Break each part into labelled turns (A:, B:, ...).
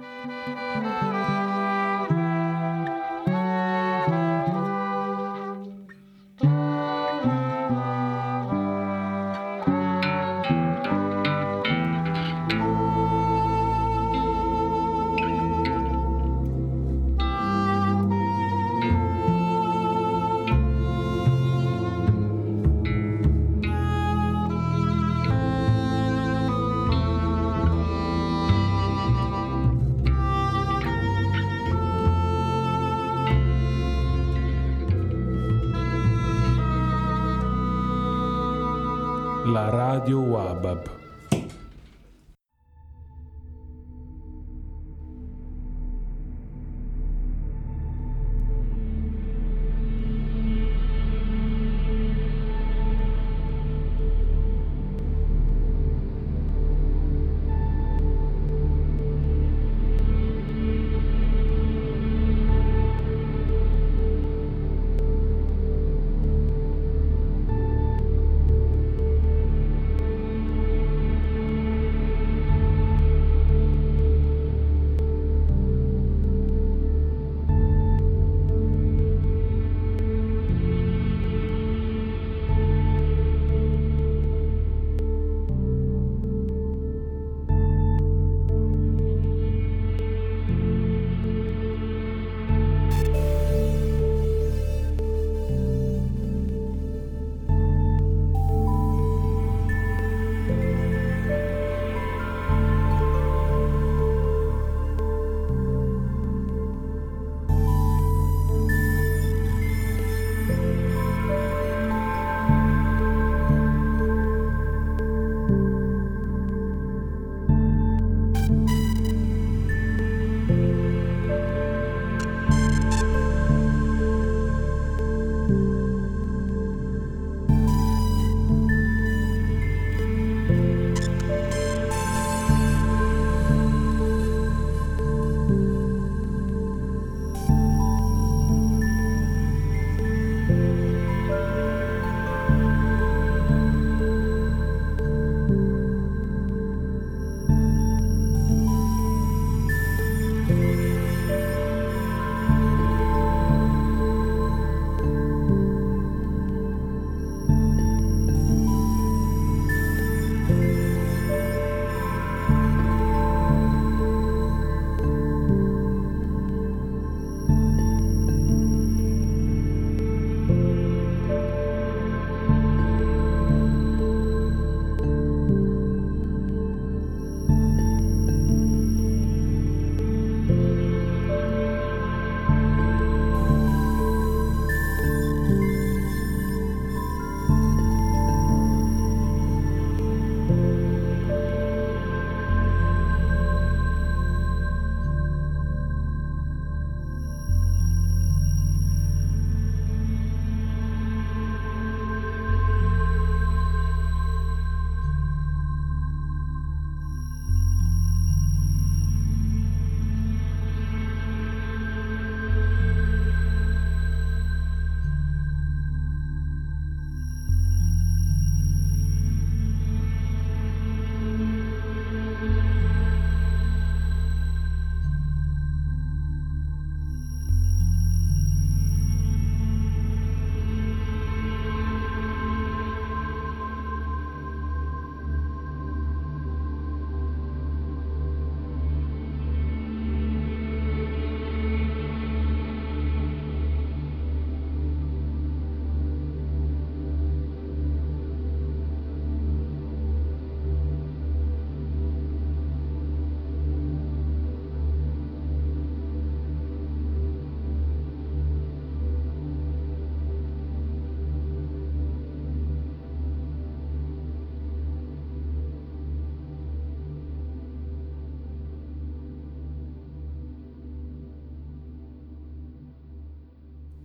A: La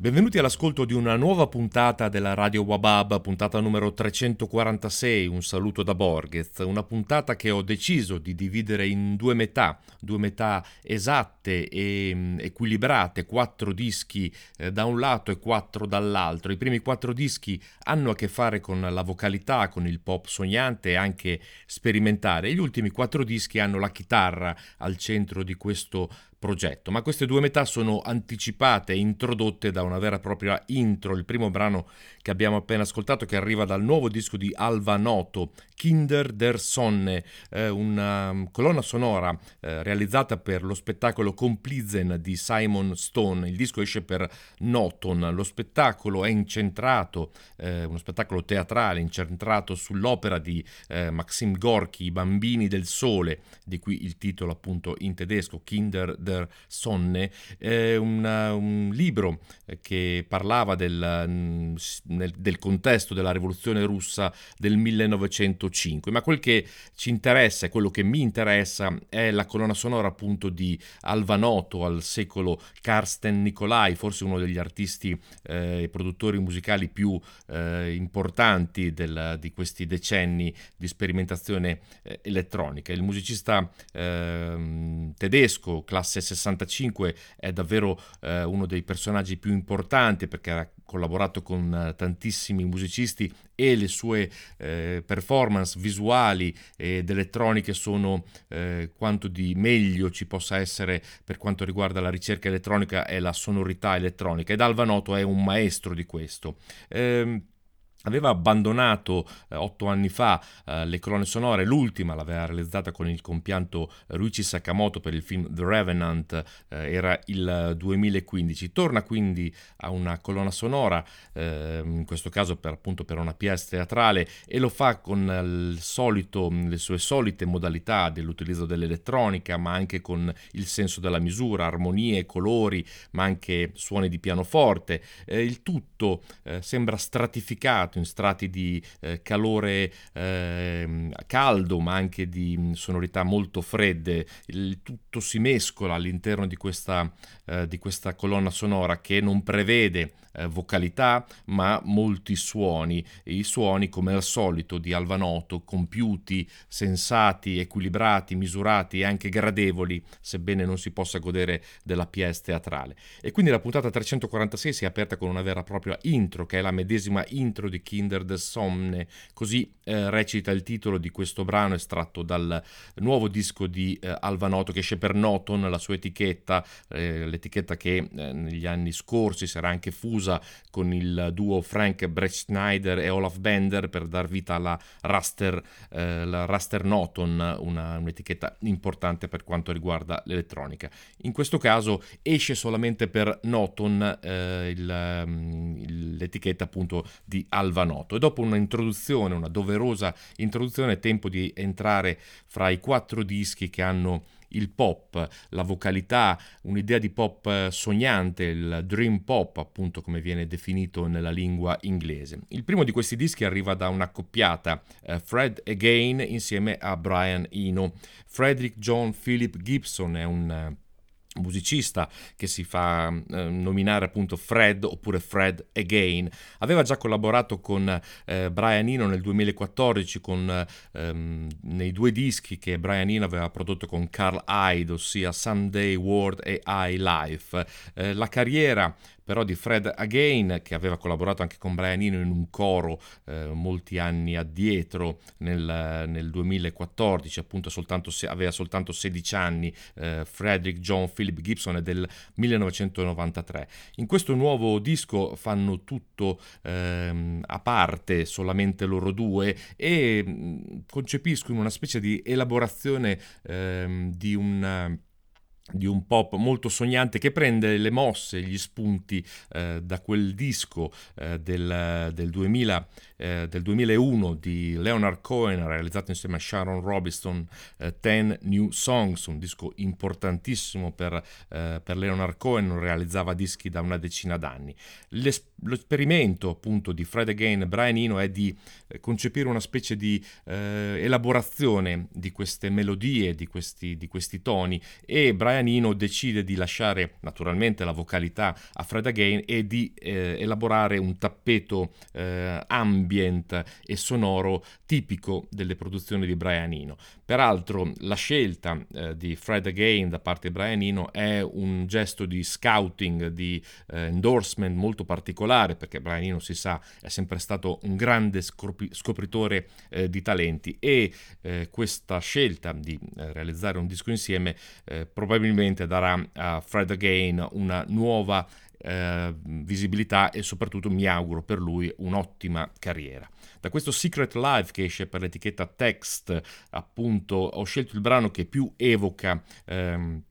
B: Benvenuti all'ascolto di una nuova puntata della Radio Wabab, puntata numero 346, un saluto da Borghez, una puntata che ho deciso di dividere in due metà, due metà esatte e mm, equilibrate, quattro dischi eh, da un lato e quattro dall'altro. I primi quattro dischi hanno a che fare con la vocalità, con il pop sognante e anche sperimentare, gli ultimi quattro dischi hanno la chitarra al centro di questo progetto, ma queste due metà sono anticipate e introdotte da una vera e propria intro, il primo brano che abbiamo appena ascoltato che arriva dal nuovo disco di Alva Noto, Kinder der Sonne, eh, una um, colonna sonora eh, realizzata per lo spettacolo Complizen di Simon Stone. Il disco esce per Noton, lo spettacolo è incentrato, eh, uno spettacolo teatrale incentrato sull'opera di eh, Maxim Gorky, I bambini del sole, di cui il titolo appunto in tedesco, Kinder der der Sonne, eh, una, un libro che parlava del, mm, del contesto della rivoluzione russa del 1905, ma quel che ci interessa, quello che mi interessa è la colonna sonora appunto di Alvanoto al secolo Karsten Nicolai, forse uno degli artisti eh, e eh, produttori musicali più eh, importanti del, di questi decenni di sperimentazione eh, elettronica. Il musicista ehm, tedesco, classe 65 è davvero eh, uno dei personaggi più importanti perché ha collaborato con eh, tantissimi musicisti e le sue eh, performance visuali ed elettroniche sono eh, quanto di meglio ci possa essere per quanto riguarda la ricerca elettronica e la sonorità elettronica ed Alva Noto è un maestro di questo. Eh, Aveva abbandonato eh, otto anni fa eh, le colonne sonore, l'ultima l'aveva realizzata con il compianto Ruichi Sakamoto per il film The Revenant, eh, era il 2015. Torna quindi a una colonna sonora, eh, in questo caso per, appunto per una pièce teatrale, e lo fa con solito, le sue solite modalità dell'utilizzo dell'elettronica, ma anche con il senso della misura, armonie, colori, ma anche suoni di pianoforte. Eh, il tutto eh, sembra stratificato in strati di eh, calore eh, caldo, ma anche di mm, sonorità molto fredde. Il tutto si mescola all'interno di questa, eh, di questa colonna sonora che non prevede eh, vocalità, ma molti suoni. I suoni, come al solito, di Alvanoto, compiuti, sensati, equilibrati, misurati e anche gradevoli, sebbene non si possa godere della pièce teatrale. E quindi la puntata 346 si è aperta con una vera e propria intro, che è la medesima intro di Kinder des Somne, così eh, recita il titolo di questo brano estratto dal nuovo disco di eh, Alvanoto che esce per Noton, la sua etichetta, eh, l'etichetta che eh, negli anni scorsi si era anche fusa con il duo Frank Brecht-Schneider e Olaf Bender per dar vita alla Raster, eh, la Raster Noton, una, un'etichetta importante per quanto riguarda l'elettronica. In questo caso esce solamente per Noton eh, il, mm, l'etichetta appunto di Alvanoto Alvanoto. E dopo un'introduzione, una doverosa introduzione, è tempo di entrare fra i quattro dischi che hanno il pop, la vocalità, un'idea di pop sognante, il dream pop appunto come viene definito nella lingua inglese. Il primo di questi dischi arriva da un'accoppiata, uh, Fred Again insieme a Brian Eno. Frederick John Philip Gibson è un uh, musicista che si fa eh, nominare appunto Fred oppure Fred Again. Aveva già collaborato con eh, Brian Eno nel 2014 con, ehm, nei due dischi che Brian Eno aveva prodotto con Carl Hyde ossia Someday World e I Life. Eh, la carriera però di Fred Again, che aveva collaborato anche con Brian Eno in un coro eh, molti anni addietro, nel, nel 2014, appunto soltanto, aveva soltanto 16 anni, eh, Frederick John Philip Gibson è del 1993. In questo nuovo disco fanno tutto ehm, a parte, solamente loro due, e mm, concepiscono una specie di elaborazione ehm, di un di un pop molto sognante che prende le mosse, gli spunti eh, da quel disco eh, del, del, 2000, eh, del, 2001 di Leonard Cohen realizzato insieme a Sharon Robinson, eh, Ten New Songs, un disco importantissimo per, eh, per, Leonard Cohen, realizzava dischi da una decina d'anni. L'es- l'esperimento appunto di Fred Again e Brian Eno è di eh, concepire una specie di elaborazione di queste melodie, di questi, di questi toni e Brian Brian Eno decide di lasciare naturalmente la vocalità a Fred Again e di eh, elaborare un tappeto eh, ambient e sonoro tipico delle produzioni di Brian Eno. Peraltro la scelta eh, di Fred Again da parte di Brian Eno è un gesto di scouting, di eh, endorsement molto particolare perché Brian Eno si sa è sempre stato un grande scopri- scopritore eh, di talenti. E eh, questa scelta di eh, realizzare un disco insieme eh, probabilmente darà a Fred Again una nuova eh, visibilità e soprattutto mi auguro per lui un'ottima carriera. Da questo Secret Life che esce per l'etichetta Text, appunto, ho scelto il brano che più evoca ehm,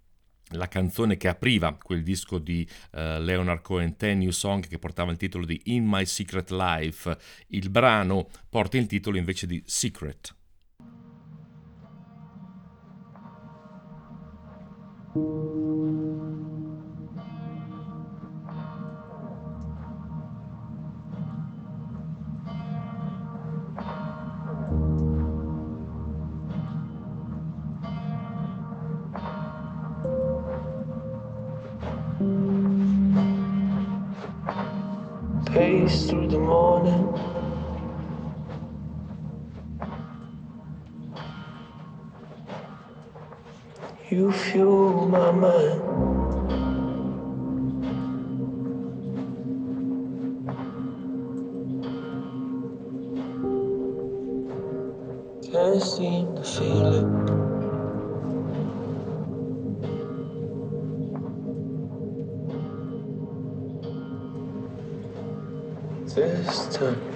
B: la canzone che apriva quel disco di uh, Leonard Cohen, Ten New Song, che portava il titolo di In My Secret Life. Il brano porta il titolo invece di Secret.
C: Pace through the morning. You fuel my mind. Can't seem to feel it. Time.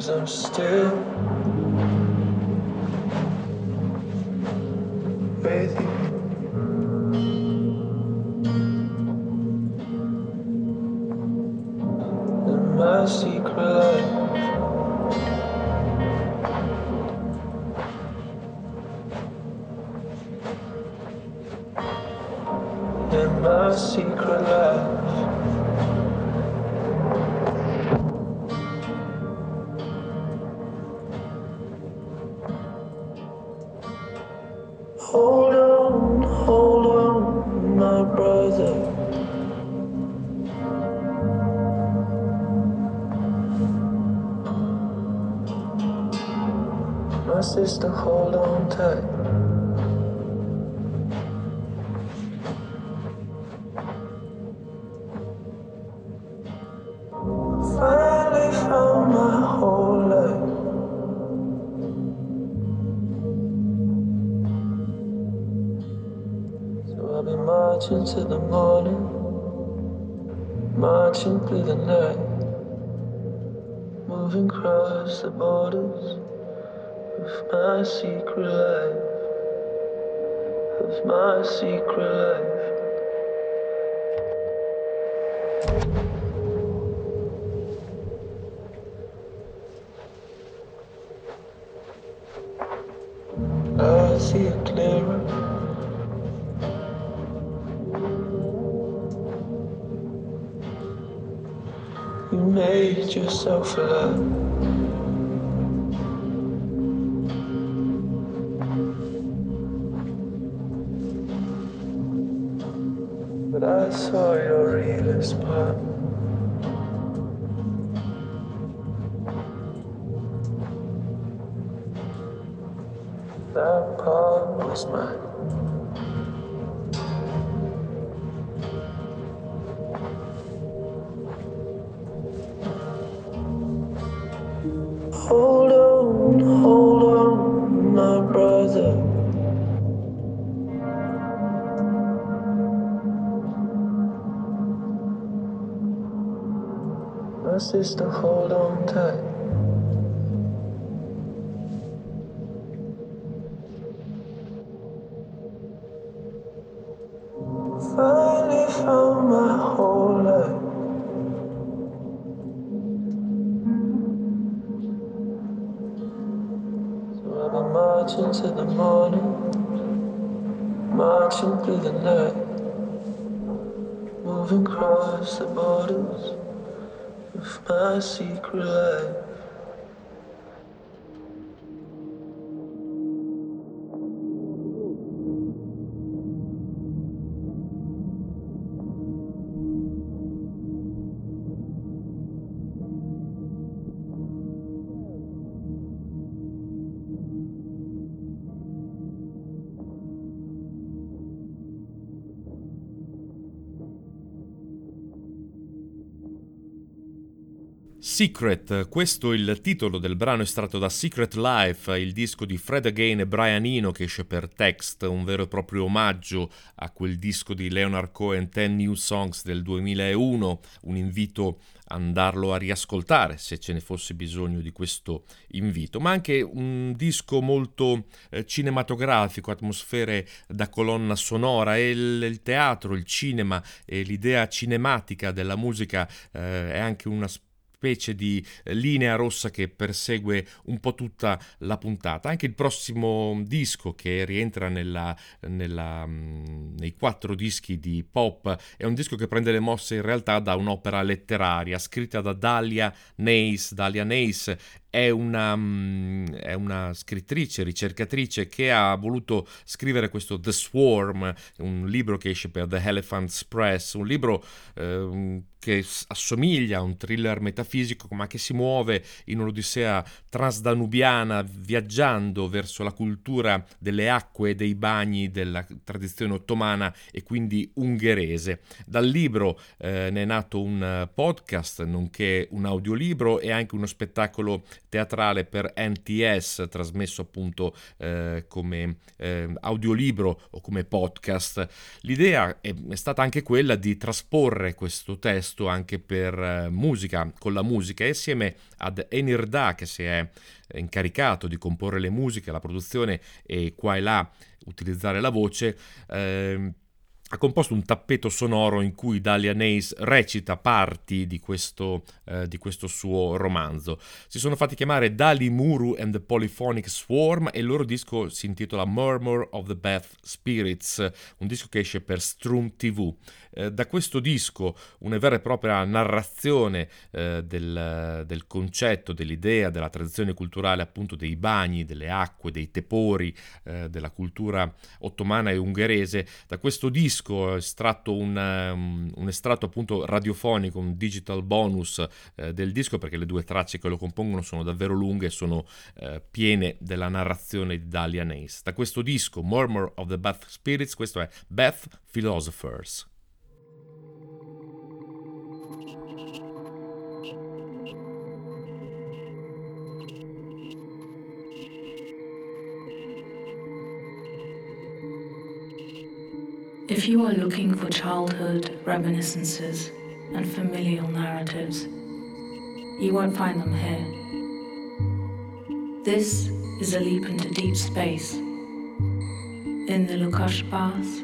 C: Cause I'm still my secret life. I see it clearer. You made yourself alive. My sister, hold on tight. 和 Secret,
B: questo è il titolo del brano estratto da Secret Life, il disco di Fred Again e Brian Eno che esce per Text, un vero e proprio omaggio a quel disco di Leonard Cohen 10 New Songs del 2001, un invito a andarlo a riascoltare se ce ne fosse bisogno di questo invito, ma anche un disco molto eh, cinematografico, atmosfere da colonna sonora e il, il, teatro, il cinema e l'idea cinematica della musica eh, è anche una specie specie di eh, linea rossa che persegue un po' tutta la puntata. Anche il prossimo disco che rientra nella, nella, mm, nei quattro dischi di pop è un disco che prende le mosse in realtà da un'opera letteraria scritta da Dalia Neis. Dalia Neis è una, mm, è una, scrittrice, ricercatrice che ha voluto scrivere questo The Swarm, un libro che esce per The Elephant's Press, un libro eh, che assomiglia a un thriller metafisico ma che si muove in un'odissea transdanubiana viaggiando verso la cultura delle acque e dei bagni della tradizione ottomana e quindi ungherese. Dal libro eh, ne è nato un podcast nonché un audiolibro e anche uno spettacolo teatrale per NTS, trasmesso appunto eh, come eh, audiolibro o come podcast. L'idea è, è, stata anche quella di trasporre questo testo anche per eh, musica, con la musica, e assieme ad Enirda che si è incaricato di comporre le musiche, la produzione e qua e là utilizzare la voce. Eh, ha composto un tappeto sonoro in cui Dalia Neis recita parti di questo, eh, di questo, suo romanzo. Si sono fatti chiamare Dali Muru and the Polyphonic Swarm e il loro disco si intitola Murmur of the Beth Spirits, un disco che esce per Strum TV. Eh, da questo disco una vera e propria narrazione eh, del, del, concetto, dell'idea, della tradizione culturale appunto dei bagni, delle acque, dei tepori, eh, della cultura ottomana e ungherese. Da questo disco disco, estratto un, um, un, estratto appunto radiofonico, un digital bonus eh, del disco perché le due tracce che lo compongono sono davvero lunghe e sono eh, piene della narrazione di Dahlia Nace. Da questo disco, Murmur of the Beth Spirits, questo è Beth Philosophers.
D: If you are looking for childhood reminiscences and familial narratives, you won't find them here. This is a leap into deep space. In the Lukash baths,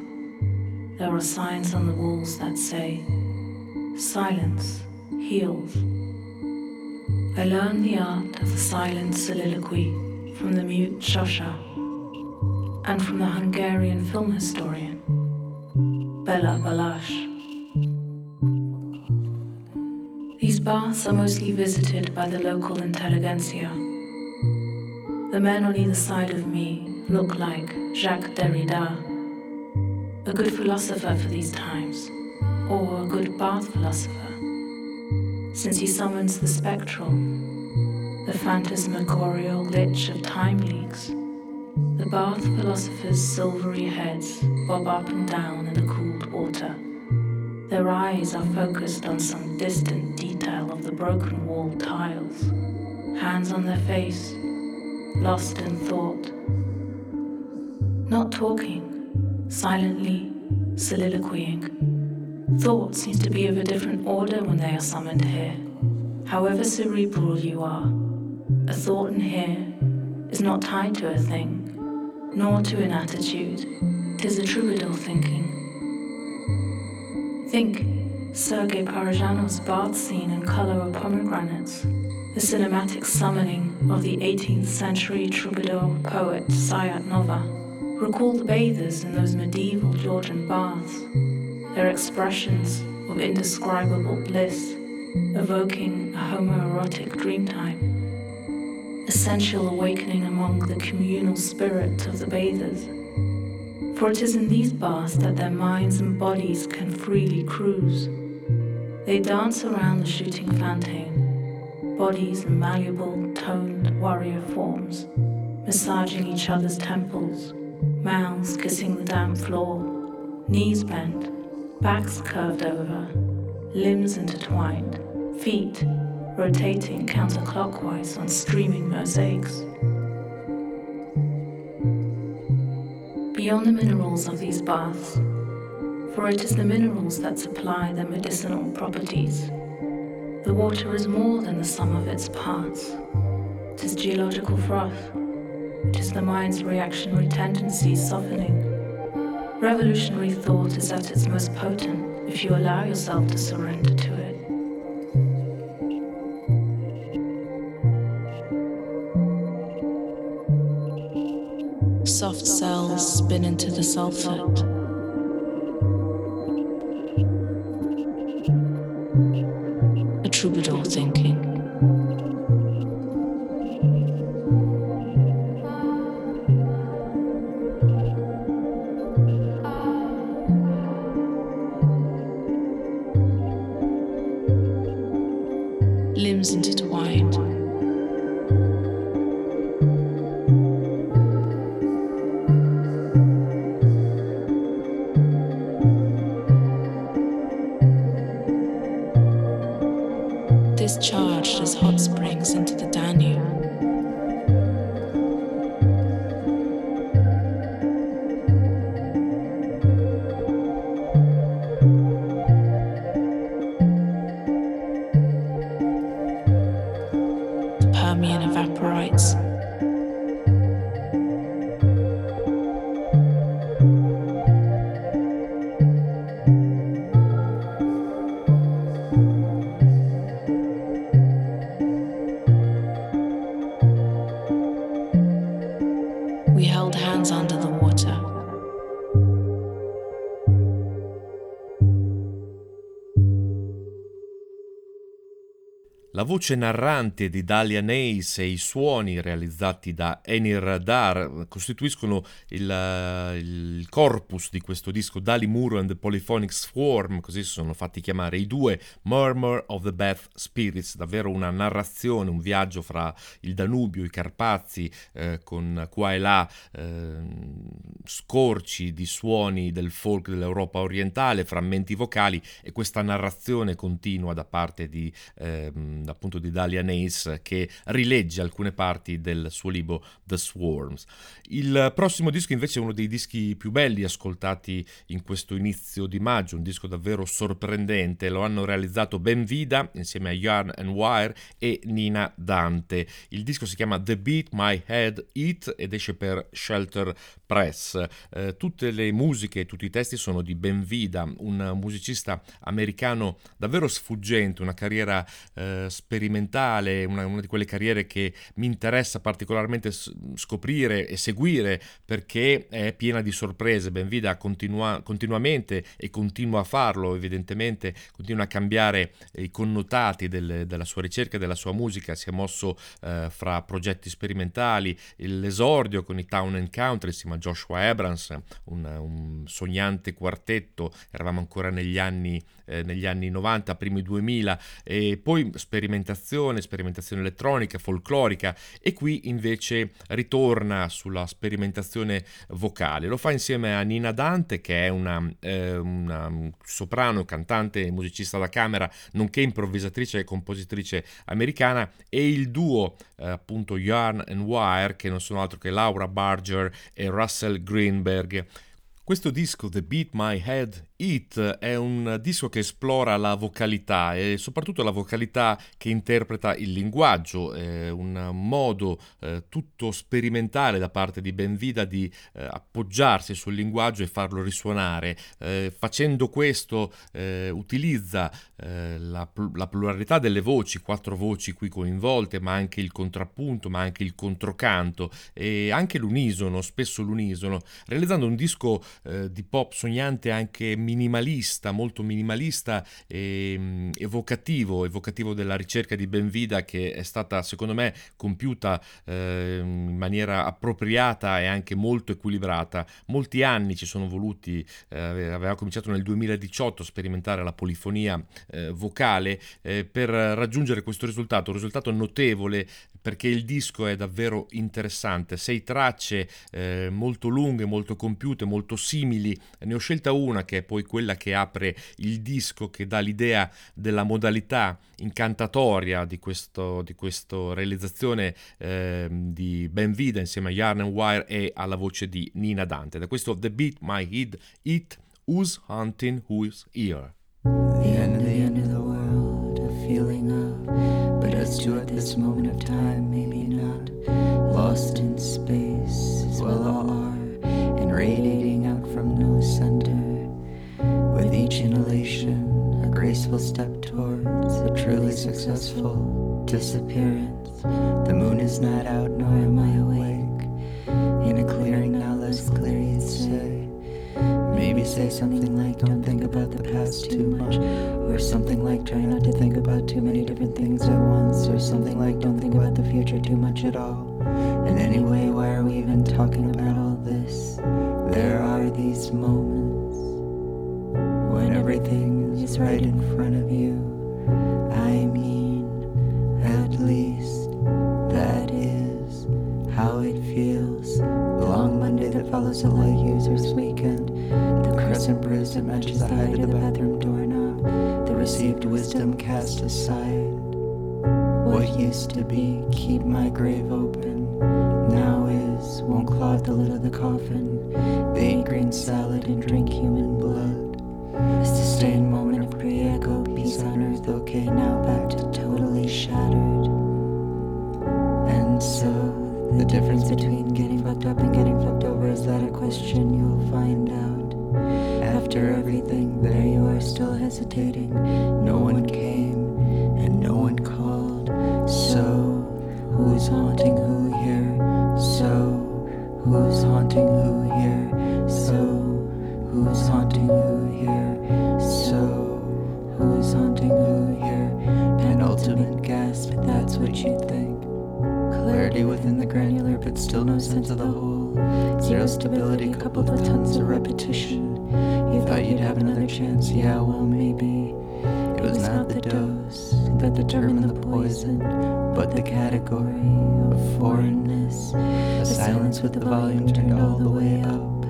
D: there are signs on the walls that say, Silence heals. I learned the art of the silent soliloquy from the mute Shosha and from the Hungarian film historian. Bella Balash. These baths are mostly visited by the local intelligentsia. The men on either side of me look like Jacques Derrida, a good philosopher for these times, or a good bath philosopher, since he summons the spectral, the phantasmagoria glitch of time leaks. The bath philosophers' silvery heads bob up and down in the cooled water. Their eyes are focused on some distant detail of the broken wall tiles. Hands on their face, lost in thought. Not talking, silently soliloquying. Thought seems to be of a different order when they are summoned here. However cerebral you are, a thought in here is not tied to a thing, nor to an attitude. Tis a troubadour thinking. Think Sergei Parajanov's bath scene in Color of Pomegranates, the cinematic summoning of the 18th century troubadour poet Sayat Nova. Recall the bathers in those medieval Georgian baths, their expressions of indescribable bliss, evoking a homoerotic dreamtime, essential awakening among the communal spirit of the bathers. For it is in these baths that their minds and bodies can freely cruise. They dance around the shooting fountain, bodies in malleable, toned warrior forms, massaging each other's temples, mouths kissing the damp floor, knees bent, backs curved over, limbs intertwined, feet rotating counterclockwise on streaming mosaics. Beyond the minerals of these baths, for it is the minerals that supply their medicinal properties. The water is more than the sum of its parts. It is geological froth. It is the mind's reactionary tendencies softening. Revolutionary thought is at its most potent if you allow yourself to surrender to it. Soft cells spin into the sulfate. A troubadour thinking. limbs intertwined.
B: Voce narrante di Dahlia Nace e i suoni realizzati da Enir Radar costituiscono il, eh, il corpus di questo disco Dali Muro and the Polyphonic Swarm, così si sono fatti chiamare i due Murmur of the Bath Spirits, davvero una narrazione, un viaggio fra il Danubio, i Carpazi, eh, con qua e là eh, scorci di suoni del folk dell'Europa orientale, frammenti vocali e questa narrazione continua da parte di ehm, appunto di Dahlia Nace che rilegge alcune parti del suo libro The Swarms. Il prossimo disco invece è uno dei dischi più belli ascoltati in questo inizio di maggio, un disco davvero sorprendente, lo hanno realizzato Ben Vida insieme a Yarn and Wire e Nina Dante. Il disco si chiama The Beat My Head Eat ed esce per Shelter Press. Eh, tutte le musiche, tutti i testi sono di Ben Vida, un musicista americano davvero sfuggente, una carriera eh, sperimentale, una, una, di quelle carriere che mi interessa particolarmente scoprire e seguire perché è piena di sorprese. Benvida continua, continuamente e continua a farlo, evidentemente continua a cambiare i connotati del, della sua ricerca della sua musica. Si è mosso eh, fra progetti sperimentali, l'esordio con i Town and Country insieme a Joshua Abrams, un, un sognante quartetto, eravamo ancora negli anni, eh, negli anni 90, primi 2000, e poi sperimentazione, sperimentazione elettronica, folclorica e qui invece ritorna sulla sperimentazione vocale. Lo fa insieme a Nina Dante che è una, eh, una soprano, cantante musicista da camera, nonché improvvisatrice e compositrice americana e il duo eh, appunto Yarn and Wire che non sono altro che Laura Barger e Russell Greenberg Questo disco, The Beat My Head It, è un disco che esplora la vocalità e soprattutto la vocalità che interpreta il linguaggio, è un modo eh, tutto sperimentale da parte di Benvida di eh, appoggiarsi sul linguaggio e farlo risuonare. Eh, facendo questo eh, utilizza eh, la, la, pluralità delle voci, quattro voci qui coinvolte, ma anche il contrappunto, ma anche il controcanto e anche l'unisono, spesso l'unisono, realizzando un disco eh, di pop sognante anche minimalista, molto minimalista e mm, evocativo, evocativo della ricerca di Benvida che è stata secondo me compiuta eh, in maniera appropriata e anche molto equilibrata. Molti anni ci sono voluti, eh, aveva cominciato nel 2018 a sperimentare la polifonia eh, vocale eh, per raggiungere questo risultato, un risultato notevole perché il disco è davvero interessante, sei tracce eh, molto lunghe, molto compiute, molto simili, ne ho scelta una che è poi quella che apre il disco, che dà l'idea della modalità incantatoria di, questo, di questa realizzazione eh, di Ben Vida insieme a Yarn and Wire e alla voce di Nina Dante. Da questo The Beat My Head It Who's Hunting Who's Here.
E: The end of the end of the world, a feeling of, at this moment of time, maybe not, lost in space as well all are, and radiating out from no center. With each inhalation, a graceful step towards a truly successful disappearance. The moon is not out, nor am I awake. In a clearing now less clear, say. Maybe say something like, don't think about the past too much. Or something like, try not to think about too many different things at once. Or something like, don't think about the future too much at all. And anyway, why are we even talking about all this? There are these moments when everything is right in front of you. I mean, at least that is how it feels. The long Monday that follows a light user's weekend. The crescent bruise that matches the height of the bathroom doorknob. The received wisdom cast aside. What used to be, keep my grave open. Now is, won't clog the lid of the coffin. They eat green salad and drink human blood. A sustained moment of pre echo, peace on earth, okay, now back to totally shattered. And so, the difference between getting fucked up and getting fucked over is that a question you'll find. After everything, there you are still hesitating. No one came and no one called. So, who's haunting who here? So, who's haunting who here? So, who's haunting who here? So, who's haunting who here? Penultimate gasp, that's what you think. Clarity within the granular, but still no sense of the whole. Zero stability coupled with tons of repetition. You'd have another chance, yeah, well, maybe. It was not the dose that determined the poison, but the category of foreignness. A silence with the volume turned all the way up.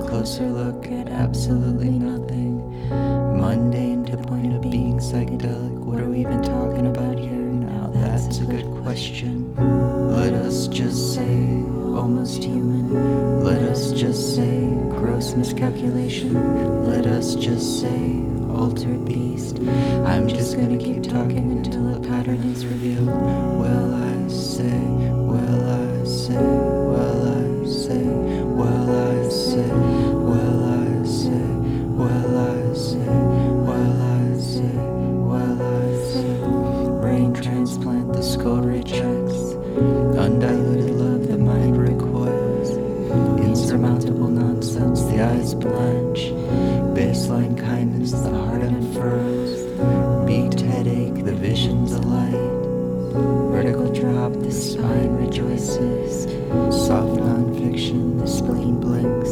E: A closer look at absolutely nothing. Mundane to the point of being psychedelic. What are we even talking about here? Now that's a good question. Let us just say almost human. Let us just say gross miscalculation. Let us just say altered beast. I'm just gonna keep talking until a pattern is revealed. Well, I say, well, I say, Undiluted love, the mind recoils. Insurmountable nonsense, the eyes blanch. Baseline kindness, the heart unfurls. Beat headache, the vision's alight. Vertical drop, the spine rejoices. Soft nonfiction, the spleen blinks.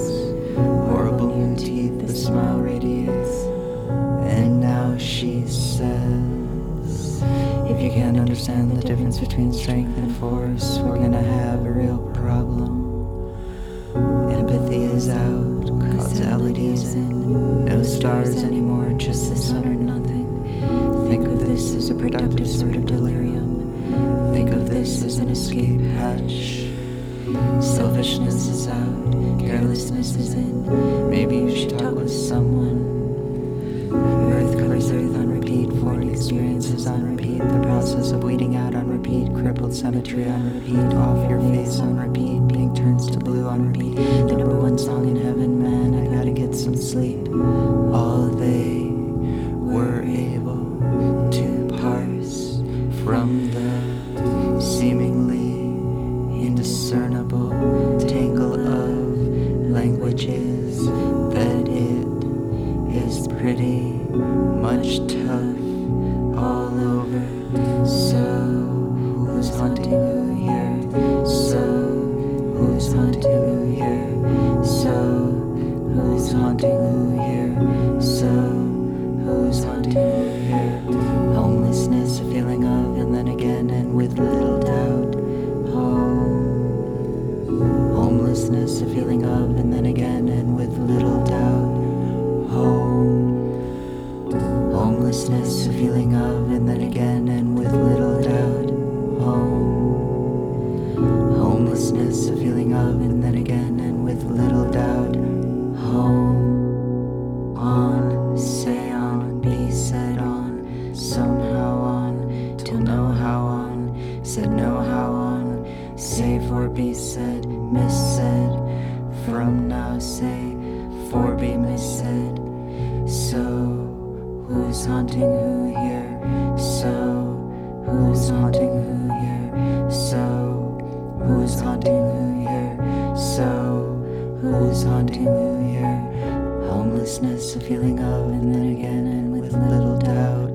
E: Horrible new teeth, the smile radiates. And now she says, If you can't understand the difference between strength and force, we're gonna have a real problem. Empathy is out, causality is in. No stars anymore, just the sun or nothing. Think of this as a productive sort of delirium. Think of this as an escape hatch. Selfishness is out, carelessness is in. Maybe you should talk with someone. Earth covers earth on repeat, foreign experiences on repeat. The process of weeding out on repeat, crippled cemetery on repeat, off your face on repeat, pink turns to blue on repeat. The number one song in heaven, man, I gotta get some sleep. All miss said. So, who's haunting who here? So, who's haunting who here? So, who's haunting who here? So, who's haunting who here? Homelessness, a feeling of, and then again, and with little doubt.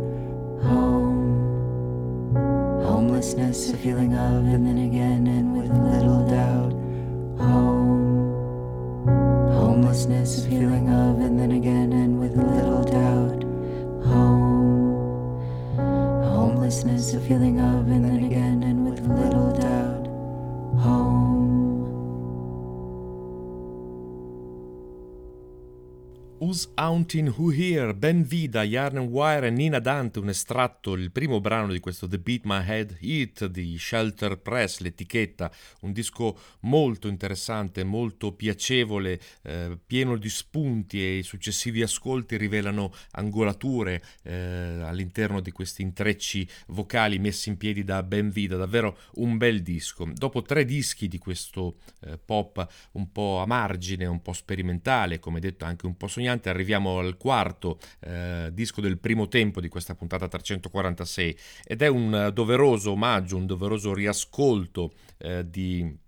E: Home. Homelessness, a feeling of, and then again, and with little Homelessness, a feeling of,
B: Haunting Who Here? Ben Vida, Yarn Wire e Nina Dante, un estratto, il primo brano di questo The Beat My Head Hit di Shelter Press, l'etichetta, un disco molto interessante, molto piacevole, eh, pieno di spunti e i successivi ascolti rivelano angolature eh, all'interno di questi intrecci vocali messi in piedi da Ben Vida, davvero un bel disco. Dopo tre dischi di questo eh, pop un po' a margine, un po' sperimentale, come detto anche un po' sognante, arriviamo al quarto eh, disco del primo tempo di questa puntata 346 ed è un doveroso omaggio, un doveroso riascolto eh, di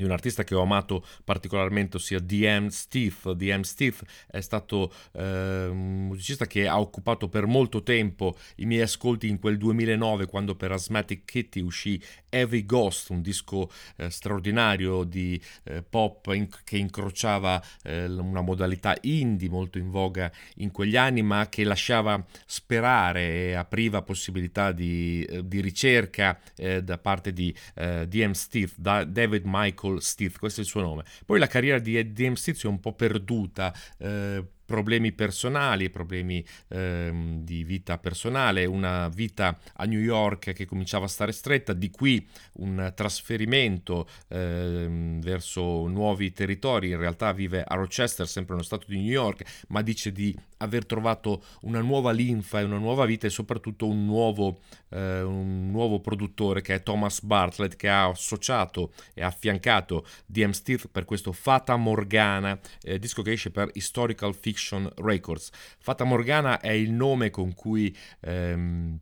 B: di un artista che ho amato particolarmente, ossia D.M. Steve. D.M. Steve è stato eh, un musicista che ha occupato per molto tempo i miei ascolti in quel 2009 quando per Asthmatic Kitty uscì Heavy Ghost, un disco eh, straordinario di eh, pop in- che incrociava eh, una modalità indie molto in voga in quegli anni, ma che lasciava sperare e apriva possibilità di, eh, di ricerca eh, da parte di D.M. Steve, da David Michael Steve, questo è il suo nome. Poi la carriera di D.M. Steve si è un po' perduta. Eh, problemi personali, problemi ehm, di vita personale, una vita a New York che cominciava a stare stretta, di qui un trasferimento ehm, verso nuovi territori, in realtà vive a Rochester, sempre nello stato di New York, ma dice di aver trovato una nuova linfa e una nuova vita e soprattutto un nuovo, eh, un nuovo produttore che è Thomas Bartlett che ha associato e affiancato DM Steve per questo Fata Morgana, eh, disco che esce per Historical Fiction Records. Fata Morgana è il nome con cui ehm,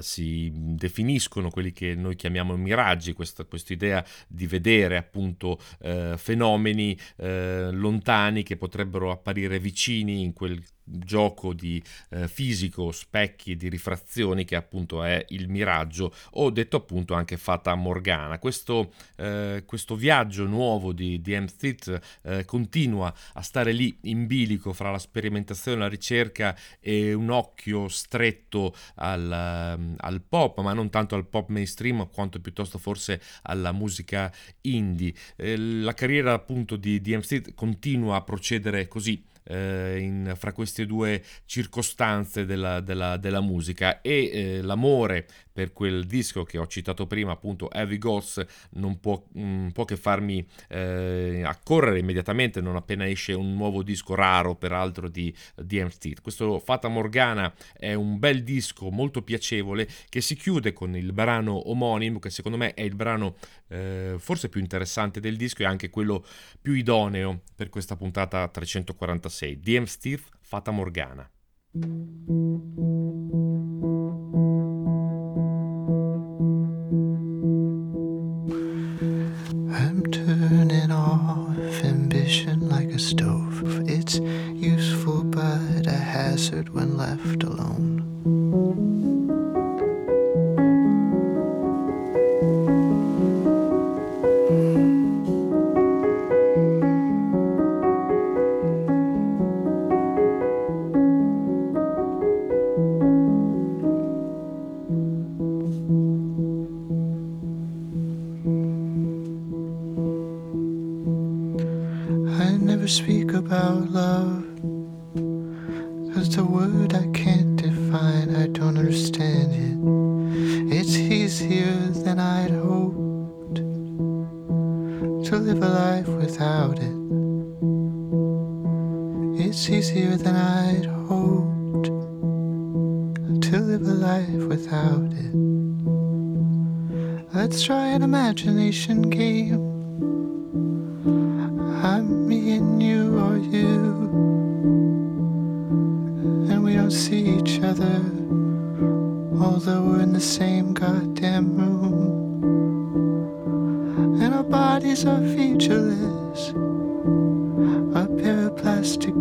B: si definiscono quelli che noi chiamiamo miraggi, questa idea di vedere appunto eh, fenomeni eh, lontani che potrebbero apparire vicini in quel gioco di eh, fisico, specchi di rifrazioni che appunto è il miraggio o detto appunto anche fata morgana. Questo, eh, questo viaggio nuovo di, di M. Eh, continua a stare lì in bilico fra la sperimentazione, la ricerca e un occhio stretto al, al pop, ma non tanto al pop mainstream quanto piuttosto forse alla musica indie. Eh, la carriera appunto di, di M. Continua a procedere così eh, in, fra queste due circostanze della, della, della musica. E eh, l'amore per quel disco che ho citato prima, appunto Heavy Ghosts, non può, mh, mm, può che farmi eh, accorrere immediatamente non appena esce un nuovo disco raro, peraltro di DM Steve. Questo Fata Morgana è un bel disco molto piacevole che si chiude con il brano omonimo, che secondo me è il brano eh, forse più interessante del disco e anche quello più idoneo per questa puntata 346. DM Steve, Fata Morgana.
F: Ambition like a stove. It's useful but a hazard when left alone. Without it. It's easier than I'd hoped to live a life without it. Let's try an imagination game. I'm me and you or you. And we don't see each other, although we're in the same goddamn room. And our bodies are featureless, a pair of plastic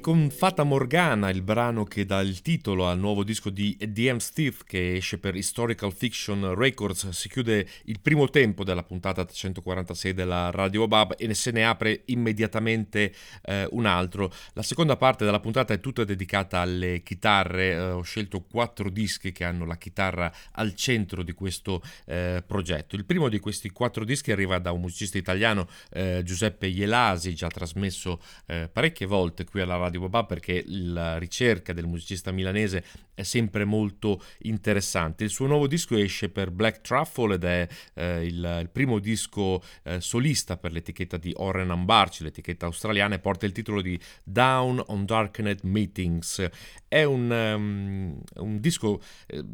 B: con Fata Morgana, il brano che dà il titolo al nuovo disco di DM Steve che esce per Historical Fiction Records, si chiude il primo tempo della puntata 346 della Radio Bab e se ne apre immediatamente eh, un altro. La seconda parte della puntata è tutta dedicata alle chitarre, eh, ho scelto quattro dischi che hanno la chitarra al centro di questo eh, progetto. Il primo di questi quattro dischi arriva da un musicista italiano, eh, Giuseppe Ielasi, già trasmesso eh, parecchie volte qui alla Radio Babà perché la ricerca del musicista milanese è sempre molto interessante. Il suo nuovo disco esce per Black Truffle ed è eh, il, il, primo disco eh, solista per l'etichetta di Oren Ambarci, l'etichetta australiana, e porta il titolo di Down on Darkened Meetings. È un, um, un disco... Eh,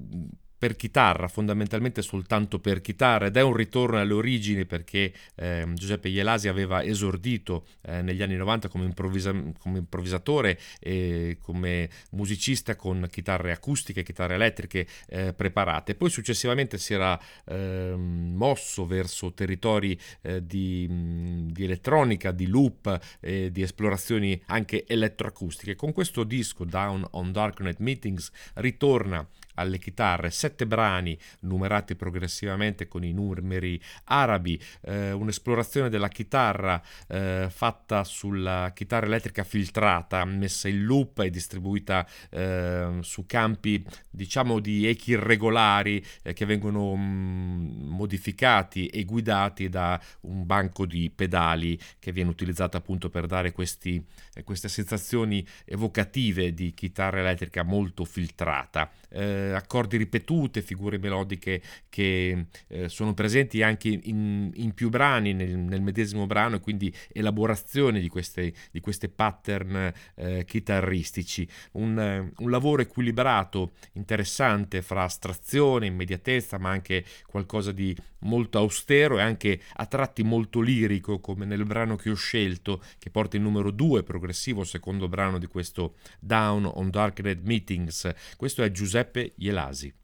B: per chitarra, fondamentalmente soltanto per chitarra ed è un ritorno alle origini perché eh, Giuseppe Ielasi aveva esordito eh, negli anni 90 come, improvvisa- come improvvisatore e come musicista con chitarre acustiche, chitarre elettriche eh, preparate. Poi successivamente si era ehm, mosso verso territori eh, di, di, elettronica, di loop, di esplorazioni anche elettroacustiche. Con questo disco Down on Darknet Meetings ritorna alle chitarre, sette brani numerati progressivamente con i numeri arabi, eh, un'esplorazione della chitarra eh, fatta sulla chitarra elettrica filtrata, messa in loop e distribuita eh, su campi diciamo di echi irregolari eh, che vengono mh, mm, modificati e guidati da un banco di pedali che viene utilizzato appunto per dare questi, queste sensazioni evocative di chitarra elettrica molto filtrata. Eh, accordi ripetute, figure melodiche che eh, sono presenti anche in, in più brani nel, nel, medesimo brano e quindi elaborazione di queste pattern eh, chitarristici. Un, un, lavoro equilibrato, interessante fra astrazione, immediatezza, ma anche qualcosa di molto austero e anche a tratti molto lirico, come nel brano che ho scelto, che porta il numero 2 progressivo, secondo brano di questo Down on Dark Red Meetings. Questo è Giuseppe Ielasi.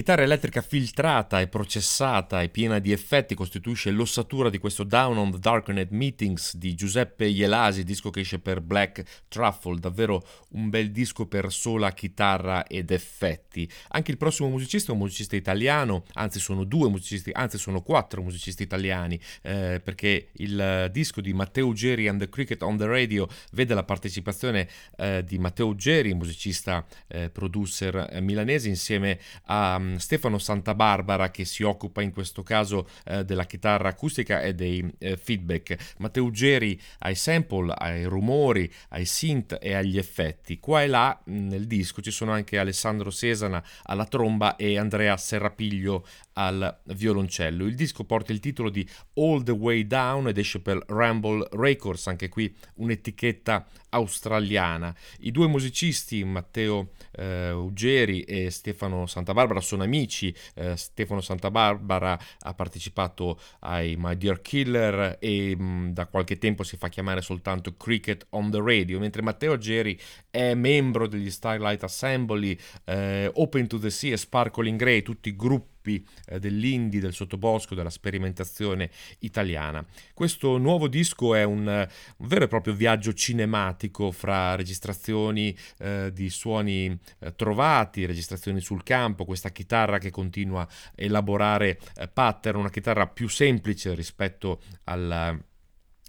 B: Chitarra elettrica filtrata e processata e piena di effetti costituisce l'ossatura di questo Down on the Darknet Meetings di Giuseppe Ielasi, disco che esce per Black Truffle, davvero un bel disco per sola chitarra ed effetti. Anche il prossimo musicista è un musicista italiano, anzi sono due musicisti, anzi sono quattro musicisti italiani, eh, perché il disco di Matteo Geri and the Cricket on the Radio vede la partecipazione eh, di Matteo Geri, musicista eh, producer milanese, insieme a um, Stefano Santabarbara che si occupa in questo caso eh, della chitarra acustica e dei eh, feedback. Matteo Geri ai sample, ai rumori, ai synth e agli effetti. Qua e là nel disco ci sono anche Alessandro Sesana alla tromba e Andrea Serrapiglio al violoncello. Il disco porta il titolo di All the Way Down ed esce per Ramble Records, anche qui un'etichetta australiana. I due musicisti, Matteo eh, Uggeri e Stefano Santabarbara, sono amici. Eh, Stefano Santabarbara ha partecipato ai My Dear Killer e mh, mm, da qualche tempo si fa chiamare soltanto Cricket on the Radio, mentre Matteo Uggeri è membro degli Starlight Assembly, eh, Open to the Sea e Sparkling Grey, tutti gruppi sviluppi eh, dell'indie, del sottobosco, della sperimentazione italiana. Questo nuovo disco è un, un vero e proprio viaggio cinematico fra registrazioni eh, di suoni eh, trovati, registrazioni sul campo, questa chitarra che continua a elaborare eh, pattern, una chitarra più semplice rispetto alla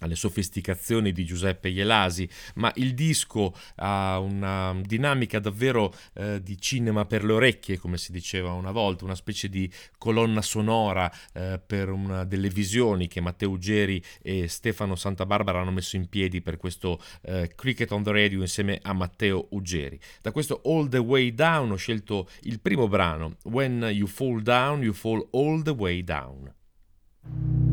B: alle sofisticazioni di Giuseppe Ielasi, ma il disco ha una dinamica davvero eh, di cinema per le orecchie, come si diceva una volta, una specie di colonna sonora eh, per una delle visioni che Matteo Geri e Stefano Santabarbara hanno messo in piedi per questo eh, Cricket on the Radio insieme a Matteo Uggeri. Da questo All the Way Down ho scelto il primo brano, When You Fall Down, You Fall All the Way Down.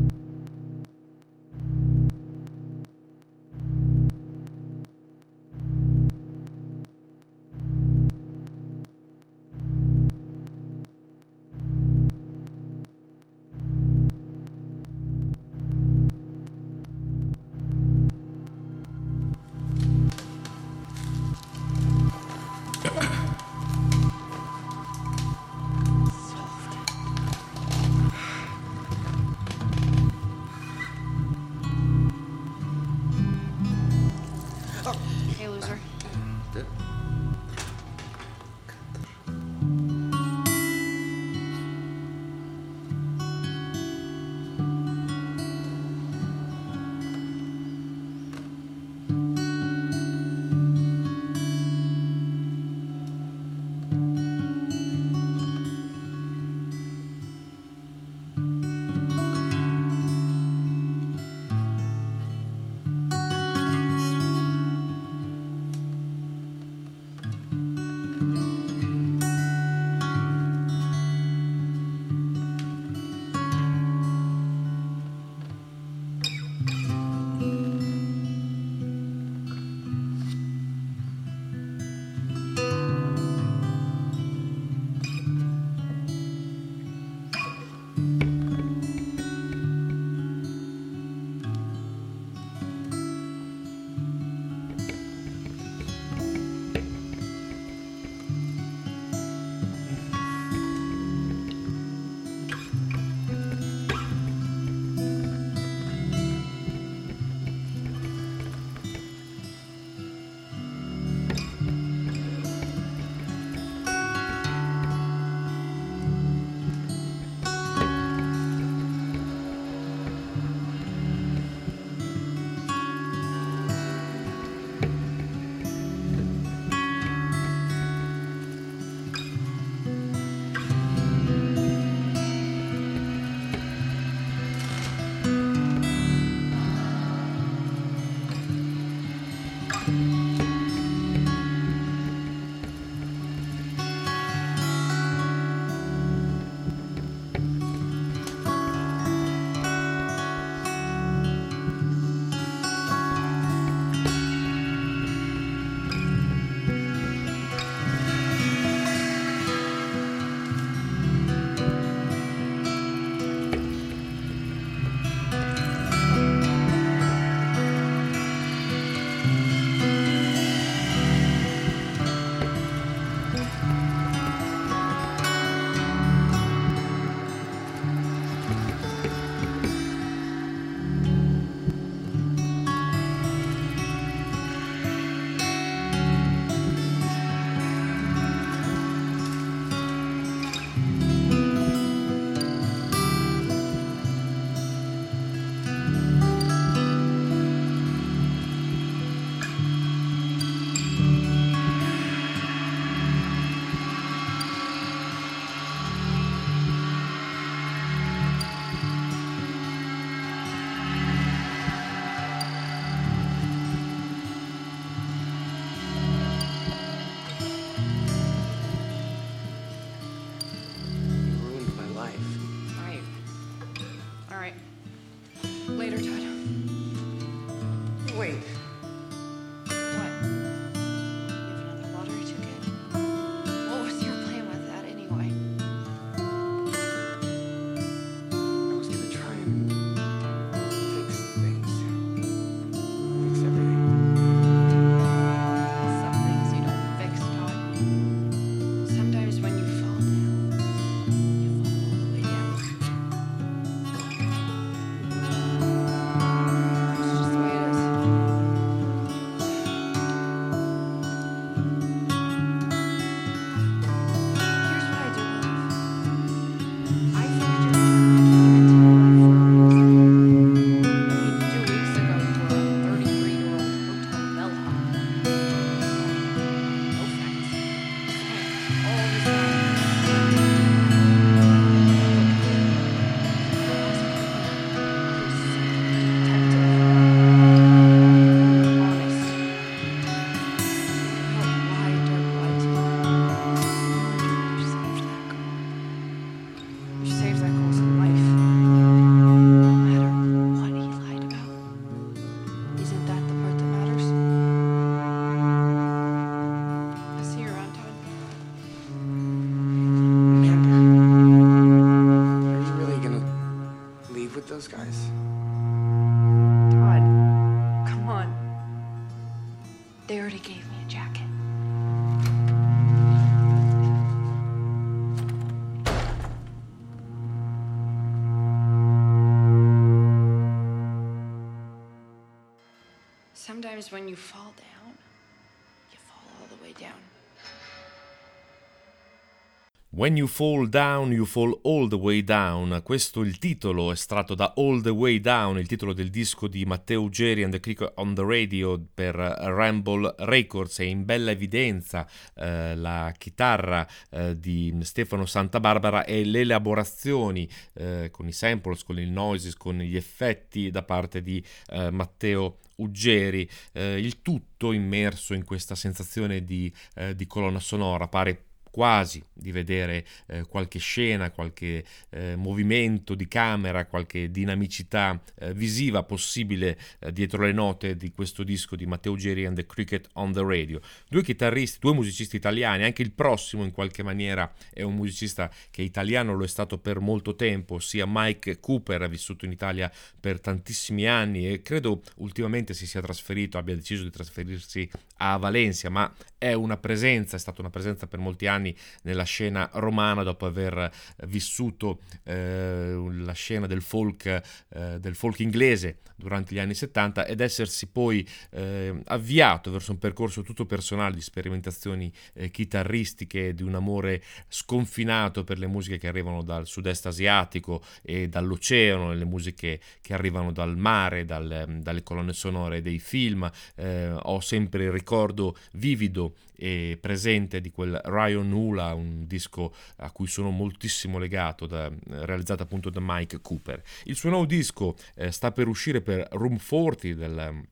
G: later time. When you fall down, you fall all the way down.
B: When You Fall Down, You Fall All the Way Down. Questo è il titolo estratto da All the Way Down, il titolo del disco di Matteo Ugeri and the Creek on the Radio per Ramble Records. È in bella evidenza eh, la chitarra eh, di Stefano Santabarbara e le elaborazioni eh, con i samples, con il noises, con gli effetti da parte di eh, Matteo Uggeri, eh, il tutto immerso in questa sensazione di, eh, di colonna sonora, pare quasi di vedere eh, qualche scena, qualche eh, movimento di camera, qualche dinamicità eh, visiva possibile eh, dietro le note di questo disco di Matteo Geri and the Cricket on the Radio. Due chitarristi, due musicisti italiani, anche il prossimo in qualche maniera è un musicista che italiano lo è stato per molto tempo, ossia Mike Cooper, ha vissuto in Italia per tantissimi anni e credo ultimamente si sia trasferito, abbia deciso di trasferirsi a Valencia, ma è una presenza, è stata una presenza per molti anni nella scena romana dopo aver vissuto eh, la scena del folk, eh, del folk inglese durante gli anni 70 ed essersi poi eh, avviato verso un percorso tutto personale di sperimentazioni eh, chitarristiche, di un amore sconfinato per le musiche che arrivano dal sud-est asiatico e dall'oceano, le musiche che arrivano dal mare, dal, dalle colonne sonore dei film. Eh, ho sempre il ricordo vivido e presente di quel Ryan Hula, un disco a cui sono moltissimo legato, da, realizzato appunto da Mike Cooper. Il suo nuovo disco eh, sta per uscire per Room 40 del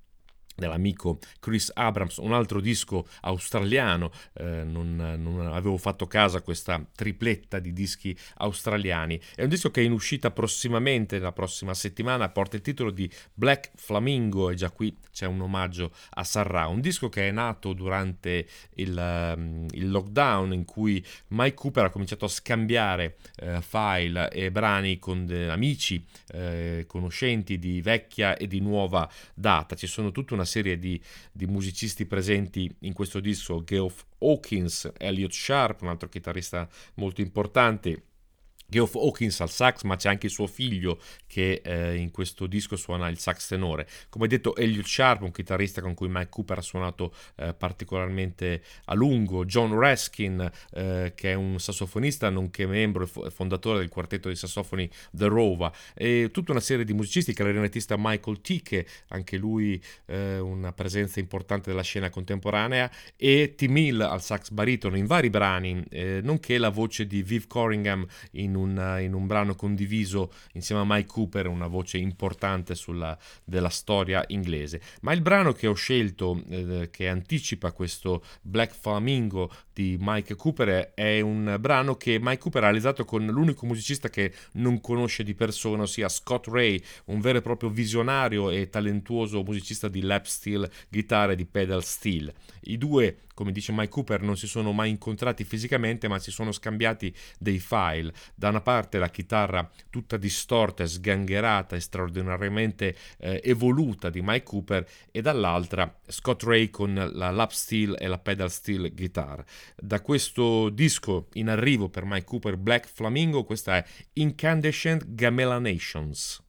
B: dell'amico Chris Abrams, un altro disco australiano, eh, non, non, avevo fatto caso a questa tripletta di dischi australiani, è un disco che è in uscita prossimamente, la prossima settimana, porta il titolo di Black Flamingo e già qui c'è un omaggio a Sarra, un disco che è nato durante il, um, il lockdown in cui Mike Cooper ha cominciato a scambiare eh, file e brani con amici, eh, conoscenti di vecchia e di nuova data, ci sono tutta una serie di, di musicisti presenti in questo disco, Geoff Hawkins, Elliot Sharp, un altro chitarrista molto importante, Geoff Hawkins al sax, ma c'è anche suo figlio che eh, in questo disco suona il sax tenore. Come detto, Elliot Sharp, un chitarrista con cui Mike Cooper ha suonato eh, particolarmente a lungo, John Raskin, eh, che è un sassofonista nonché membro e fondatore del quartetto di sassofoni The Rova, e tutta una serie di musicisti, il clarinettista Michael Ticke, anche lui eh, una presenza importante della scena contemporanea, e Tim Hill al sax baritono in vari brani, eh, nonché la voce di Viv Corringham in un, in un, brano condiviso insieme a Mike Cooper, una voce importante sulla, della storia inglese. Ma il brano che ho scelto, eh, che anticipa questo Black Flamingo di Mike Cooper, è un brano che Mike Cooper ha realizzato con l'unico musicista che non conosce di persona, ossia Scott Ray, un vero e proprio visionario e talentuoso musicista di lap steel, chitarra e di pedal steel. I due come dice Mike Cooper, non si sono mai incontrati fisicamente, ma si sono scambiati dei file. Da una parte la chitarra tutta distorta, sgangherata e straordinariamente eh, evoluta di Mike Cooper, e dall'altra Scott Ray con la lap steel e la pedal steel guitar. Da questo disco in arrivo per Mike Cooper Black Flamingo, questa è Incandescent Gamela Nations.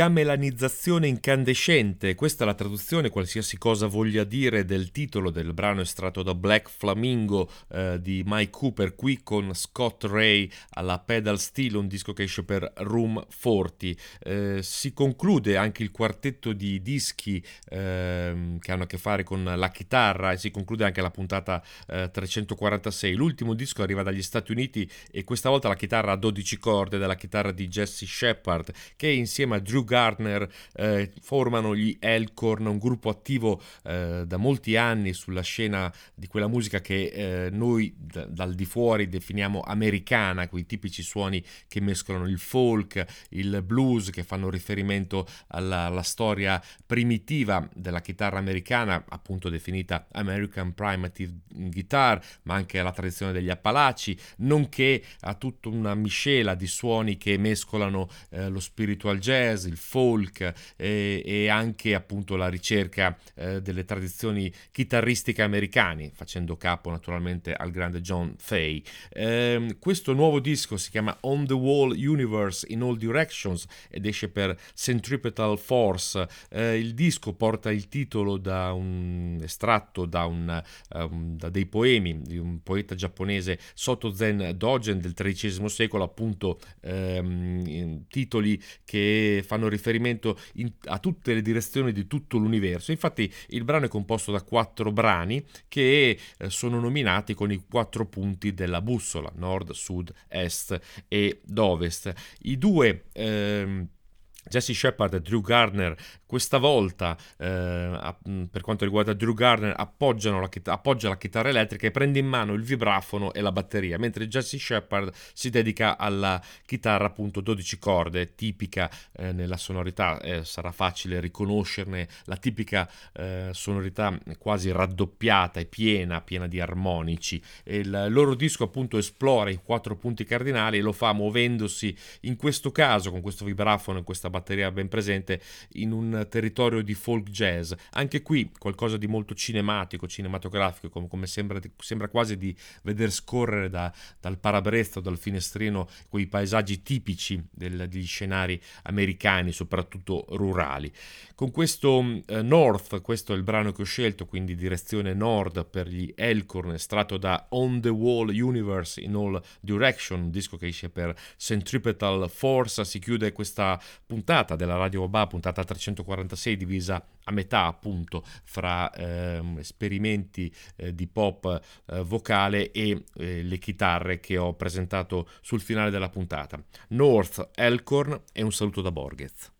B: Gamelanizzazione incandescente, questa è la traduzione, qualsiasi cosa voglia dire, del titolo del brano estratto da Black Flamingo eh, di Mike Cooper, qui con Scott Ray alla pedal steel, un disco che esce per Room 40. Eh, si conclude anche il quartetto di dischi eh, che hanno a che fare con la chitarra e si conclude anche la puntata 346. Eh, L'ultimo disco arriva dagli Stati Uniti e questa volta la chitarra a 12 corde della chitarra di Jesse Shepard che insieme a Drew Gardner eh, formano gli Elkhorn, un gruppo attivo eh, da molti anni sulla scena di quella musica che eh, noi d- dal di fuori definiamo americana, quei tipici suoni che mescolano il folk, il blues, che fanno riferimento alla, alla storia primitiva della chitarra americana, appunto definita American Primitive Guitar, ma anche alla tradizione degli Appalachi, nonché a tutta una miscela di suoni che mescolano eh, lo spiritual jazz, jazz, il folk eh, e anche appunto la ricerca eh, delle tradizioni chitarristiche americane, facendo capo naturalmente al grande John Fay. Eh, questo nuovo disco si chiama On the Wall Universe in All Directions ed esce per Centripetal Force. Eh, il disco porta il titolo da un estratto da, un, um, da dei poemi di un poeta giapponese Soto Zen Dogen del XIII secolo, appunto ehm, titoli che fanno riferimento in, a tutte le direzioni di tutto l'universo. Infatti il brano è composto da quattro brani che eh, sono nominati con i quattro punti della bussola, nord, sud, est ed ovest. I due... Ehm, Jesse Shepard e Drew Garner questa volta eh, per quanto riguarda Drew Garner la, appoggia la chitarra elettrica e prende in mano il vibrafono e la batteria mentre Jesse Shepard si dedica alla chitarra appunto 12 corde tipica eh, nella sonorità eh, sarà facile riconoscerne la tipica eh, sonorità quasi raddoppiata e piena piena di armonici. E il loro disco appunto esplora i quattro punti cardinali e lo fa muovendosi in questo caso con questo vibrafono e questa batteria ben presente in un territorio di folk jazz. Anche qui qualcosa di molto cinematico, cinematografico, come, come sembra, sembra, quasi di veder scorrere da, dal parabrezza dal finestrino quei paesaggi tipici del, degli scenari americani, soprattutto rurali. Con questo eh, North, questo è il brano che ho scelto, quindi direzione nord per gli Elkhorn, estratto da On the Wall Universe in All Direction, un disco che esce per Centripetal Force, si chiude questa puntata puntata della Radio Oba, puntata 346, divisa a metà appunto fra eh, esperimenti eh, di pop eh, vocale e eh, le chitarre che ho presentato sul finale della puntata. North Elkhorn e un saluto da Borghez.